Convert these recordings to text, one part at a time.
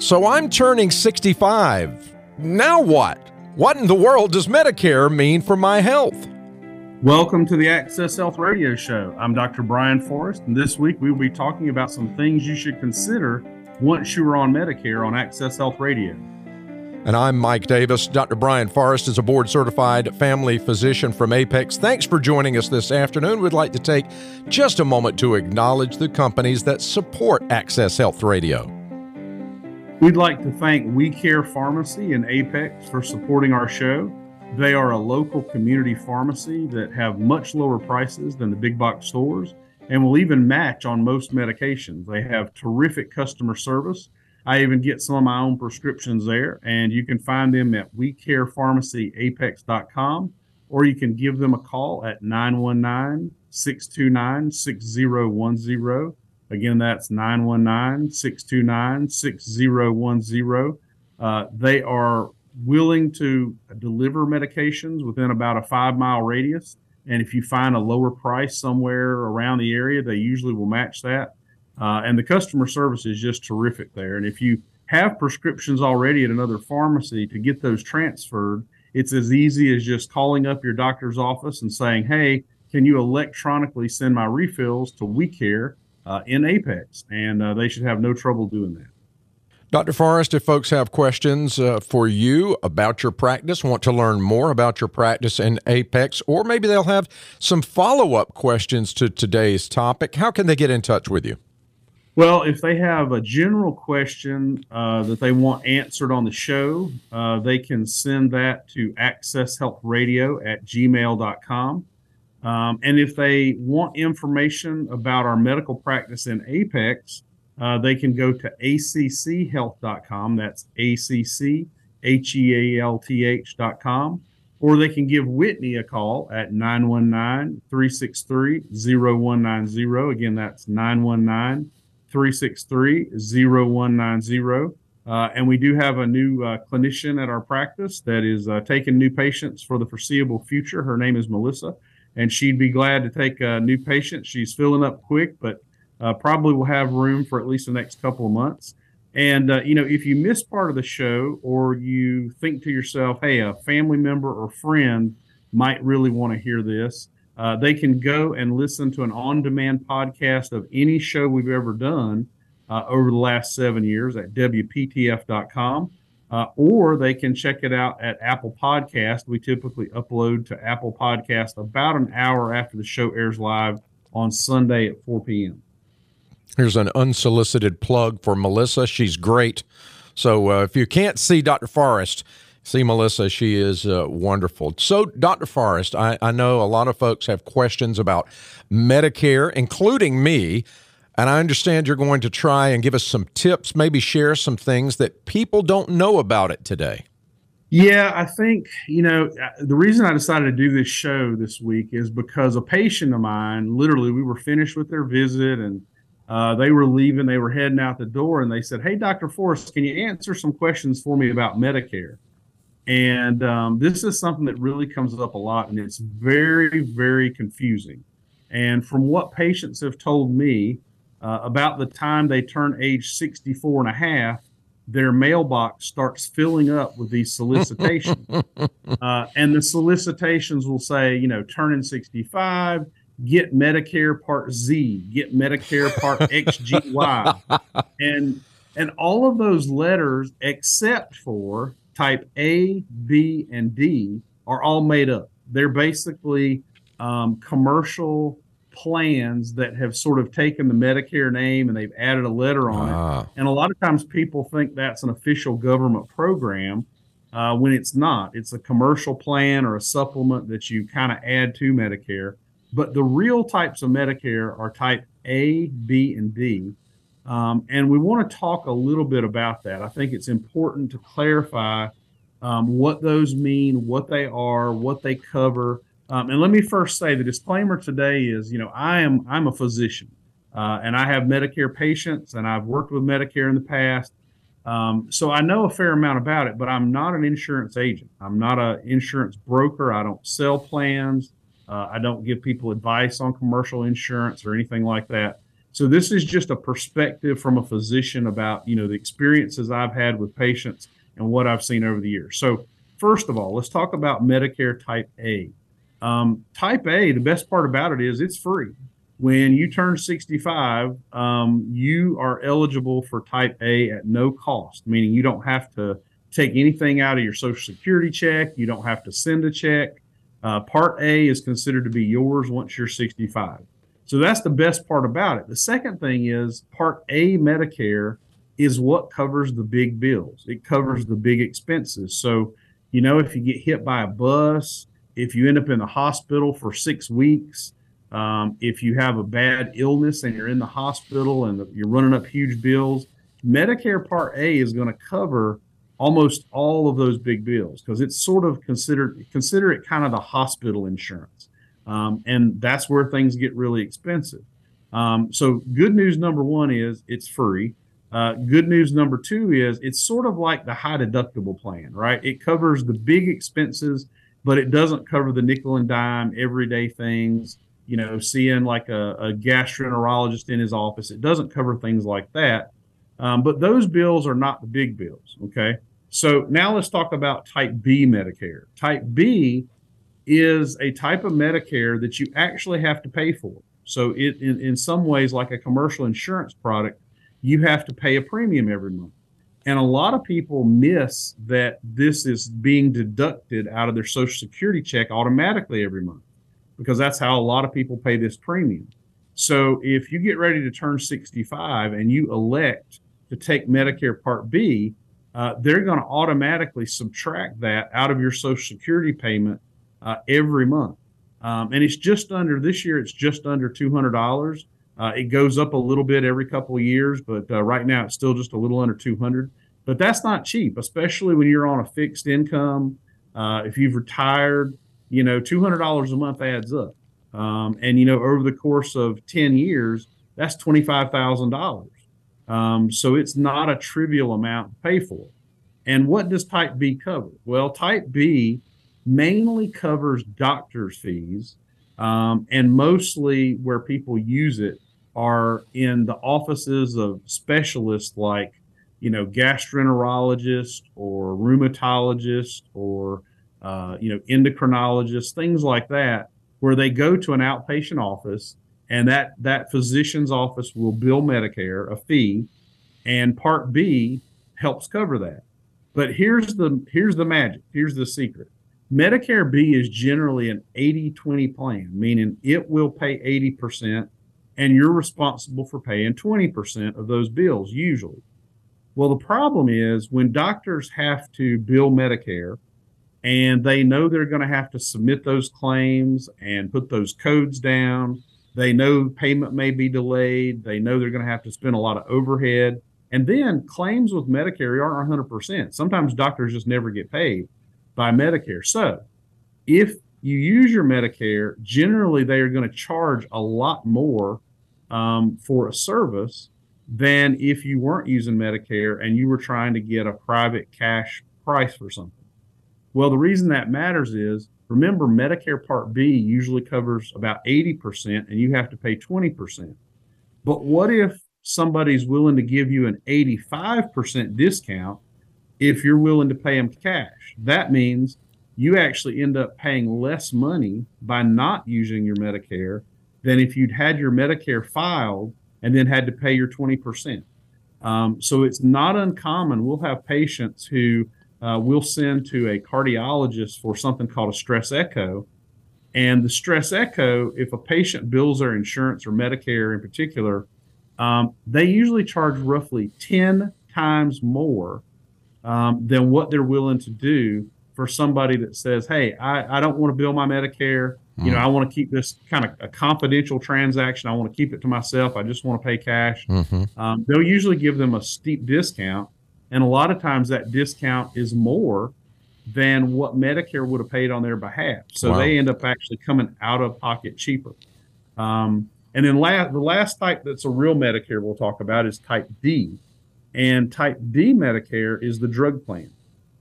So I'm turning 65. Now what? What in the world does Medicare mean for my health? Welcome to the Access Health Radio Show. I'm Dr. Brian Forrest, and this week we will be talking about some things you should consider once you are on Medicare on Access Health Radio. And I'm Mike Davis. Dr. Brian Forrest is a board certified family physician from Apex. Thanks for joining us this afternoon. We'd like to take just a moment to acknowledge the companies that support Access Health Radio. We'd like to thank We Care Pharmacy and Apex for supporting our show. They are a local community pharmacy that have much lower prices than the big box stores and will even match on most medications. They have terrific customer service. I even get some of my own prescriptions there, and you can find them at WeCarePharmacyApex.com or you can give them a call at 919 629 6010. Again, that's 919 629 6010. Uh, they are willing to deliver medications within about a five mile radius. And if you find a lower price somewhere around the area, they usually will match that. Uh, and the customer service is just terrific there. And if you have prescriptions already at another pharmacy to get those transferred, it's as easy as just calling up your doctor's office and saying, Hey, can you electronically send my refills to WeCare? Uh, in Apex, and uh, they should have no trouble doing that. Dr. Forrest, if folks have questions uh, for you about your practice, want to learn more about your practice in Apex, or maybe they'll have some follow up questions to today's topic, how can they get in touch with you? Well, if they have a general question uh, that they want answered on the show, uh, they can send that to accesshealthradio at gmail.com. Um, and if they want information about our medical practice in Apex, uh, they can go to acchealth.com. That's A C C H E A L T H.com. Or they can give Whitney a call at 919 363 0190. Again, that's 919 363 0190. Uh, and we do have a new uh, clinician at our practice that is uh, taking new patients for the foreseeable future. Her name is Melissa and she'd be glad to take a new patient. She's filling up quick, but uh, probably will have room for at least the next couple of months. And uh, you know, if you miss part of the show, or you think to yourself, "Hey, a family member or friend might really want to hear this," uh, they can go and listen to an on-demand podcast of any show we've ever done uh, over the last seven years at WPTF.com uh, or they can check it out at Apple Podcast. We typically upload to Apple Podcast about an hour after the show airs live on Sunday at 4 p.m. Here's an unsolicited plug for Melissa. She's great. So uh, if you can't see Dr. Forrest, see Melissa. She is uh, wonderful. So, Dr. Forrest, I, I know a lot of folks have questions about Medicare, including me. And I understand you're going to try and give us some tips, maybe share some things that people don't know about it today. Yeah, I think, you know, uh, the reason I decided to do this show this week is because a patient of mine, literally, we were finished with their visit and uh, they were leaving, they were heading out the door, and they said, Hey, Dr. Forrest, can you answer some questions for me about Medicare? And um, this is something that really comes up a lot, and it's very, very confusing. And from what patients have told me, uh, about the time they turn age 64 and a half, their mailbox starts filling up with these solicitations. uh, and the solicitations will say, you know, turning 65, get Medicare Part Z, get Medicare Part XGY. and and all of those letters, except for type A, B, and D, are all made up. They're basically um, commercial plans that have sort of taken the Medicare name and they've added a letter on ah. it. And a lot of times people think that's an official government program uh, when it's not. It's a commercial plan or a supplement that you kind of add to Medicare. But the real types of Medicare are type A, B, and D. Um, and we want to talk a little bit about that. I think it's important to clarify um, what those mean, what they are, what they cover um, and let me first say the disclaimer today is, you know, I am I'm a physician, uh, and I have Medicare patients, and I've worked with Medicare in the past, um, so I know a fair amount about it. But I'm not an insurance agent. I'm not an insurance broker. I don't sell plans. Uh, I don't give people advice on commercial insurance or anything like that. So this is just a perspective from a physician about, you know, the experiences I've had with patients and what I've seen over the years. So first of all, let's talk about Medicare Type A. Um, type A, the best part about it is it's free. When you turn 65, um, you are eligible for Type A at no cost, meaning you don't have to take anything out of your Social Security check. You don't have to send a check. Uh, part A is considered to be yours once you're 65. So that's the best part about it. The second thing is Part A Medicare is what covers the big bills. It covers the big expenses. So, you know, if you get hit by a bus, if you end up in the hospital for six weeks, um, if you have a bad illness and you're in the hospital and you're running up huge bills, Medicare Part A is going to cover almost all of those big bills because it's sort of considered consider it kind of the hospital insurance. Um, and that's where things get really expensive. Um, so, good news number one is it's free. Uh, good news number two is it's sort of like the high deductible plan, right? It covers the big expenses, but it doesn't cover the nickel and dime everyday things. You know, seeing like a, a gastroenterologist in his office, it doesn't cover things like that. Um, but those bills are not the big bills. Okay. So now let's talk about type B Medicare. Type B is a type of Medicare that you actually have to pay for. So it in, in some ways like a commercial insurance product, you have to pay a premium every month. And a lot of people miss that this is being deducted out of their social security check automatically every month because that's how a lot of people pay this premium. So if you get ready to turn 65 and you elect to take Medicare Part B, uh, they're going to automatically subtract that out of your social security payment uh, every month. Um, and it's just under this year, it's just under $200. Uh, it goes up a little bit every couple of years, but uh, right now it's still just a little under 200. But that's not cheap, especially when you're on a fixed income. Uh, if you've retired, you know, $200 a month adds up. Um, and, you know, over the course of 10 years, that's $25,000. Um, so it's not a trivial amount to pay for. And what does type B cover? Well, type B mainly covers doctor's fees, um, and mostly where people use it are in the offices of specialists like, you know, gastroenterologists or rheumatologists or, uh, you know, endocrinologists, things like that, where they go to an outpatient office and that that physician's office will bill Medicare a fee, and Part B helps cover that. But here's the here's the magic. Here's the secret. Medicare B is generally an 80-20 plan, meaning it will pay 80% and you're responsible for paying 20% of those bills usually. Well, the problem is when doctors have to bill Medicare and they know they're going to have to submit those claims and put those codes down, they know payment may be delayed, they know they're going to have to spend a lot of overhead. And then claims with Medicare aren't 100%. Sometimes doctors just never get paid by Medicare. So if you use your Medicare, generally they are going to charge a lot more um, for a service than if you weren't using Medicare and you were trying to get a private cash price for something. Well, the reason that matters is remember, Medicare Part B usually covers about 80% and you have to pay 20%. But what if somebody's willing to give you an 85% discount if you're willing to pay them cash? That means you actually end up paying less money by not using your Medicare than if you'd had your Medicare filed and then had to pay your 20%. Um, so it's not uncommon. We'll have patients who uh, we'll send to a cardiologist for something called a stress echo. And the stress echo, if a patient bills their insurance or Medicare in particular, um, they usually charge roughly 10 times more um, than what they're willing to do for somebody that says, Hey, I, I don't want to bill my Medicare. You know, mm. I want to keep this kind of a confidential transaction. I want to keep it to myself. I just want to pay cash. Mm-hmm. Um, they'll usually give them a steep discount and a lot of times that discount is more than what Medicare would have paid on their behalf. So wow. they end up actually coming out of pocket cheaper. Um, and then la- the last type that's a real Medicare we'll talk about is type D. And type D Medicare is the drug plan.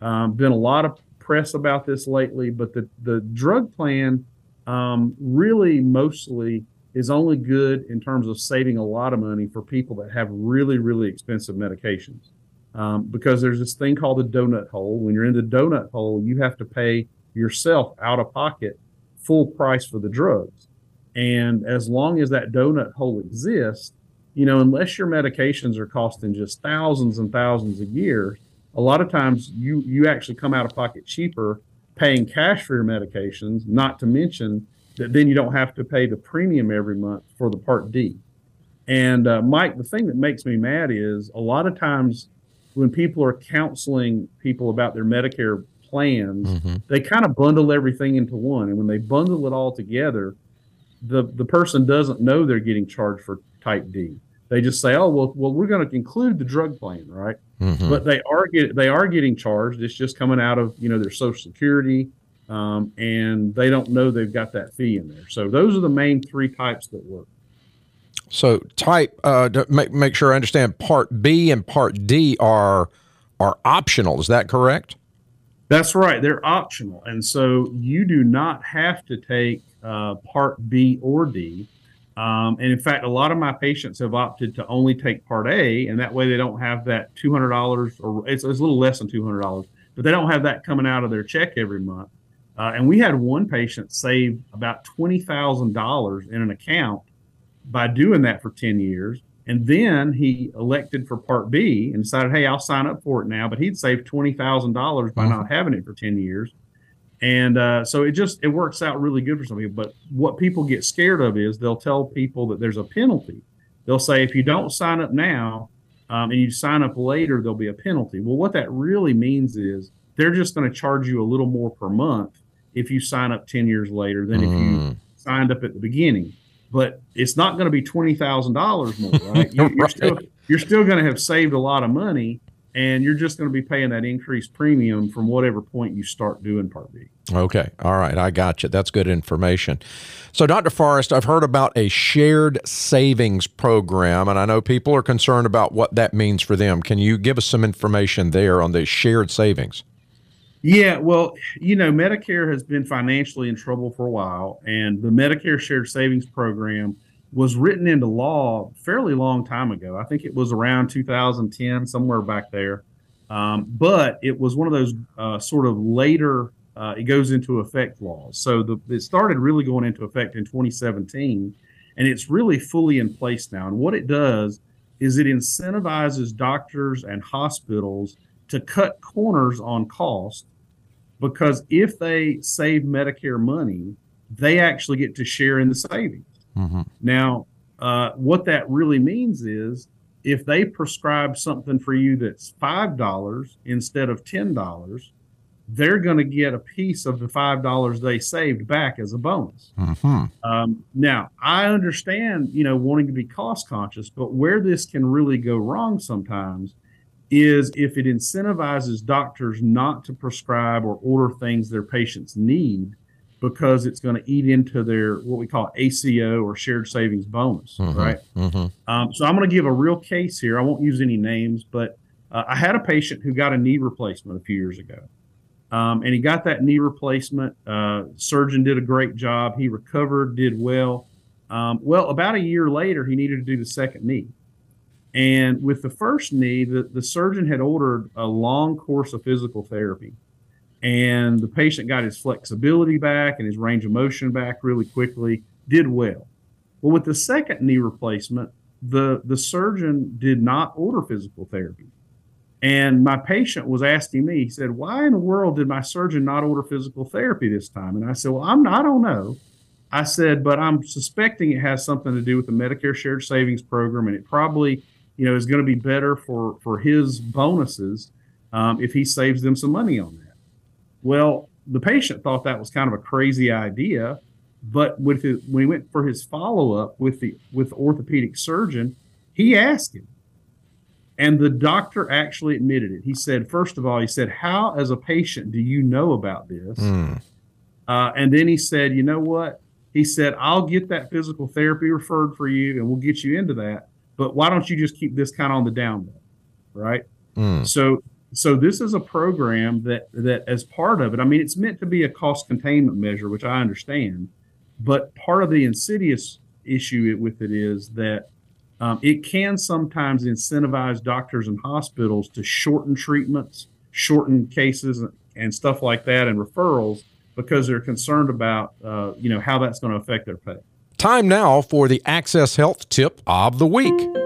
Um, been a lot of press about this lately, but the, the drug plan um, really mostly is only good in terms of saving a lot of money for people that have really, really expensive medications. Um, because there's this thing called the donut hole. When you're in the donut hole, you have to pay yourself out of pocket full price for the drugs. And as long as that donut hole exists, you know, unless your medications are costing just thousands and thousands a year, a lot of times you you actually come out of pocket cheaper paying cash for your medications, not to mention that then you don't have to pay the premium every month for the Part D. And uh, Mike, the thing that makes me mad is a lot of times when people are counseling people about their Medicare plans, mm-hmm. they kind of bundle everything into one. And when they bundle it all together, the, the person doesn't know they're getting charged for type D. They just say, "Oh, well, well, we're going to include the drug plan, right?" Mm-hmm. But they are get, they are getting charged. It's just coming out of you know their Social Security, um, and they don't know they've got that fee in there. So those are the main three types that work. So type uh, to make make sure I understand. Part B and Part D are are optional. Is that correct? That's right. They're optional, and so you do not have to take uh, Part B or D. Um, and in fact, a lot of my patients have opted to only take Part A, and that way they don't have that two hundred dollars, or it's, it's, a little less than two hundred dollars, but they don't have that coming out of their check every month. Uh, and we had one patient save about twenty thousand dollars in an account by doing that for ten years, and then he elected for Part B and decided, hey, I'll sign up for it now. But he'd saved twenty thousand dollars by not having it for ten years and uh, so it just it works out really good for some people. But what people get scared of is they'll tell people that there's a penalty. They'll say if you don't sign up now um, and you sign up later there'll be a penalty. Well what that really means is they're just going to charge you a little more per month if you sign up 10 years later than mm. if you mm. signed up at the beginning. But it's not going to be $20000 more right, you, are still, you're still going to have saved a lot of money and you're just going to be paying that increased premium from whatever point you start doing Part B. Okay. All right. I got you. That's good information. So, Dr. Forrest, I've heard about a shared savings program, and I know people are concerned about what that means for them. Can you give us some information there on the shared savings? Yeah, well, you know, Medicare has been financially in trouble for a while, and the Medicare Shared Savings Program was written into law fairly long time ago. I think it was around 2010, somewhere back there. Um, but it was one of those uh, sort of later, uh, it goes into effect laws. So the, it started really going into effect in 2017, and it's really fully in place now. And what it does is it incentivizes doctors and hospitals to cut corners on cost because if they save Medicare money, they actually get to share in the savings. Mm-hmm. Now, uh, what that really means is if they prescribe something for you that's $5 instead of $10, they're going to get a piece of the $5 they saved back as a bonus. Mm-hmm. Um, now, I understand, you know, wanting to be cost conscious, but where this can really go wrong sometimes is if it incentivizes doctors not to prescribe or order things their patients need because it's going to eat into their what we call ACO or shared savings bonus, mm-hmm, right? Mm-hmm. Um, so I'm going to give a real case here. I won't use any names, but uh, I had a patient who got a knee replacement a few years ago, um, and he got that knee replacement. Uh, surgeon did a great job. He recovered, did well. Um, well, about a year later, he needed to do the second knee. And with the first knee, the, the surgeon had ordered a long course of physical therapy and the patient got his flexibility back and his range of motion back really quickly, did well. Well, with the second knee replacement, the, the surgeon did not order physical therapy. And my patient was asking me, he said, Why in the world did my surgeon not order physical therapy this time? And I said, Well, I'm I don't know. I said, but I'm suspecting it has something to do with the Medicare Shared Savings Program, and it probably, you know, is going to be better for for his bonuses um, if he saves them some money on that. Well, the patient thought that was kind of a crazy idea, but with his, when he went for his follow up with the with the orthopedic surgeon, he asked him, and the doctor actually admitted it. He said, first of all, he said, "How, as a patient, do you know about this?" Mm. Uh, and then he said, "You know what?" He said, "I'll get that physical therapy referred for you, and we'll get you into that. But why don't you just keep this kind of on the down low, right?" Mm. So so this is a program that that as part of it i mean it's meant to be a cost containment measure which i understand but part of the insidious issue with it is that um, it can sometimes incentivize doctors and hospitals to shorten treatments, shorten cases, and stuff like that, and referrals because they're concerned about uh, you know how that's going to affect their pay. Time now for the Access Health tip of the week.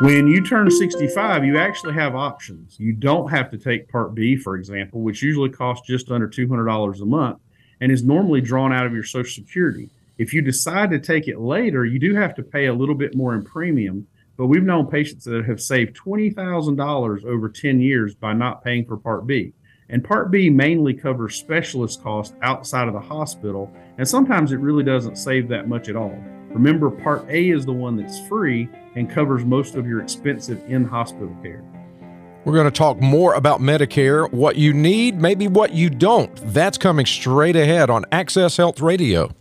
When you turn 65, you actually have options. You don't have to take Part B, for example, which usually costs just under $200 a month and is normally drawn out of your Social Security. If you decide to take it later, you do have to pay a little bit more in premium. But we've known patients that have saved $20,000 over 10 years by not paying for Part B. And Part B mainly covers specialist costs outside of the hospital, and sometimes it really doesn't save that much at all. Remember, Part A is the one that's free and covers most of your expensive in hospital care. We're going to talk more about Medicare, what you need, maybe what you don't. That's coming straight ahead on Access Health Radio.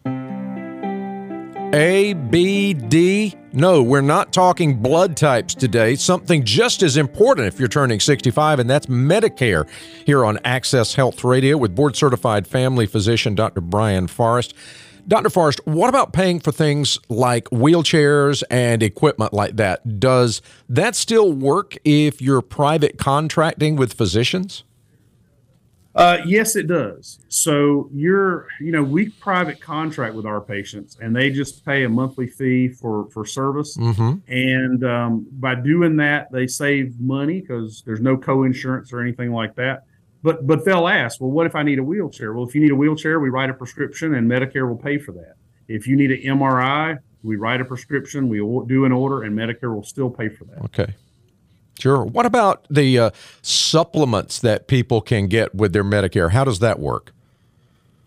A, B, D. No, we're not talking blood types today. Something just as important if you're turning 65, and that's Medicare here on Access Health Radio with board certified family physician Dr. Brian Forrest. Dr. Forrest, what about paying for things like wheelchairs and equipment like that? Does that still work if you're private contracting with physicians? Uh, yes, it does. So you're, you know, we private contract with our patients, and they just pay a monthly fee for for service. Mm-hmm. And um, by doing that, they save money because there's no co-insurance or anything like that. But but they'll ask, well, what if I need a wheelchair? Well, if you need a wheelchair, we write a prescription, and Medicare will pay for that. If you need an MRI, we write a prescription, we do an order, and Medicare will still pay for that. Okay. Sure. What about the uh, supplements that people can get with their Medicare? How does that work?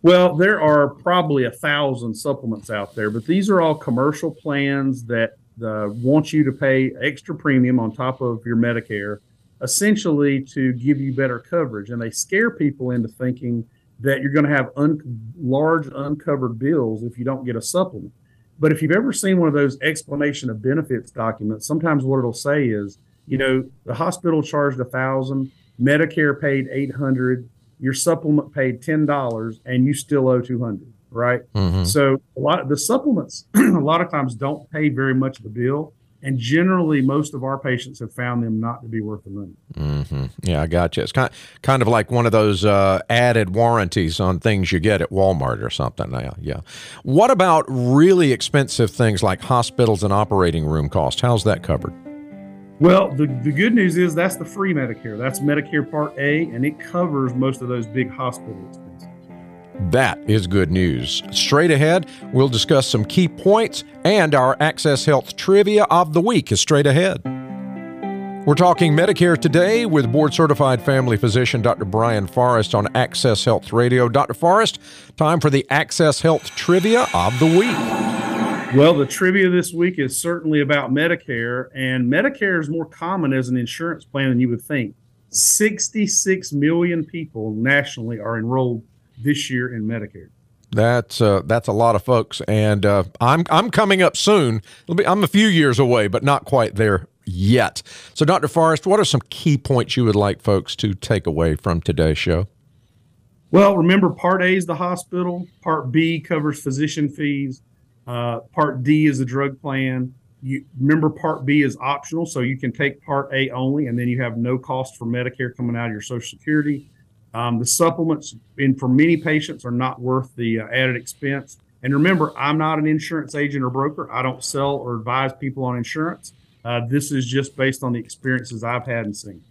Well, there are probably a thousand supplements out there, but these are all commercial plans that uh, want you to pay extra premium on top of your Medicare, essentially to give you better coverage. And they scare people into thinking that you're going to have un- large uncovered bills if you don't get a supplement. But if you've ever seen one of those explanation of benefits documents, sometimes what it'll say is, you know, the hospital charged a thousand, Medicare paid eight hundred, your supplement paid ten dollars, and you still owe two hundred, right? Mm-hmm. So a lot of the supplements, a lot of times don't pay very much of the bill. And generally, most of our patients have found them not to be worth the money. Mm-hmm. Yeah, I got you. It's kind kind of like one of those uh, added warranties on things you get at Walmart or something. Yeah, yeah. What about really expensive things like hospitals and operating room costs? How's that covered? Well, the, the good news is that's the free Medicare. That's Medicare Part A, and it covers most of those big hospital expenses. That is good news. Straight ahead, we'll discuss some key points, and our Access Health trivia of the week is straight ahead. We're talking Medicare today with board certified family physician Dr. Brian Forrest on Access Health Radio. Dr. Forrest, time for the Access Health trivia of the week. Well, the trivia this week is certainly about Medicare, and Medicare is more common as an insurance plan than you would think. 66 million people nationally are enrolled this year in Medicare. That's uh, that's a lot of folks, and uh, I'm I'm coming up soon. Be, I'm a few years away, but not quite there yet. So, Dr. Forrest, what are some key points you would like folks to take away from today's show? Well, remember, Part A is the hospital. Part B covers physician fees. Uh, part D is a drug plan. You remember Part B is optional, so you can take Part A only, and then you have no cost for Medicare coming out of your Social Security. Um, the supplements, in for many patients, are not worth the uh, added expense. And remember, I'm not an insurance agent or broker. I don't sell or advise people on insurance. Uh, this is just based on the experiences I've had and seen.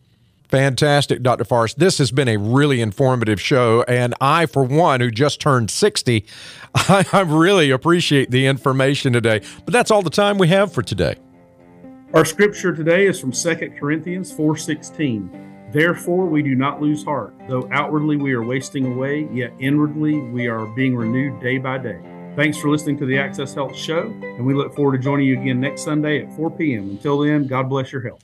Fantastic, Dr. Forrest. This has been a really informative show. And I, for one, who just turned 60, I, I, really appreciate the information today. But that's all the time we have for today. Our scripture today is from 2 Corinthians 4.16. Therefore we do not lose heart. Though outwardly we are wasting away, yet inwardly we are being renewed day by day. Thanks for listening to the Access Health Show, and we look forward to joining you again next Sunday at 4 p.m. Until then, God bless your health.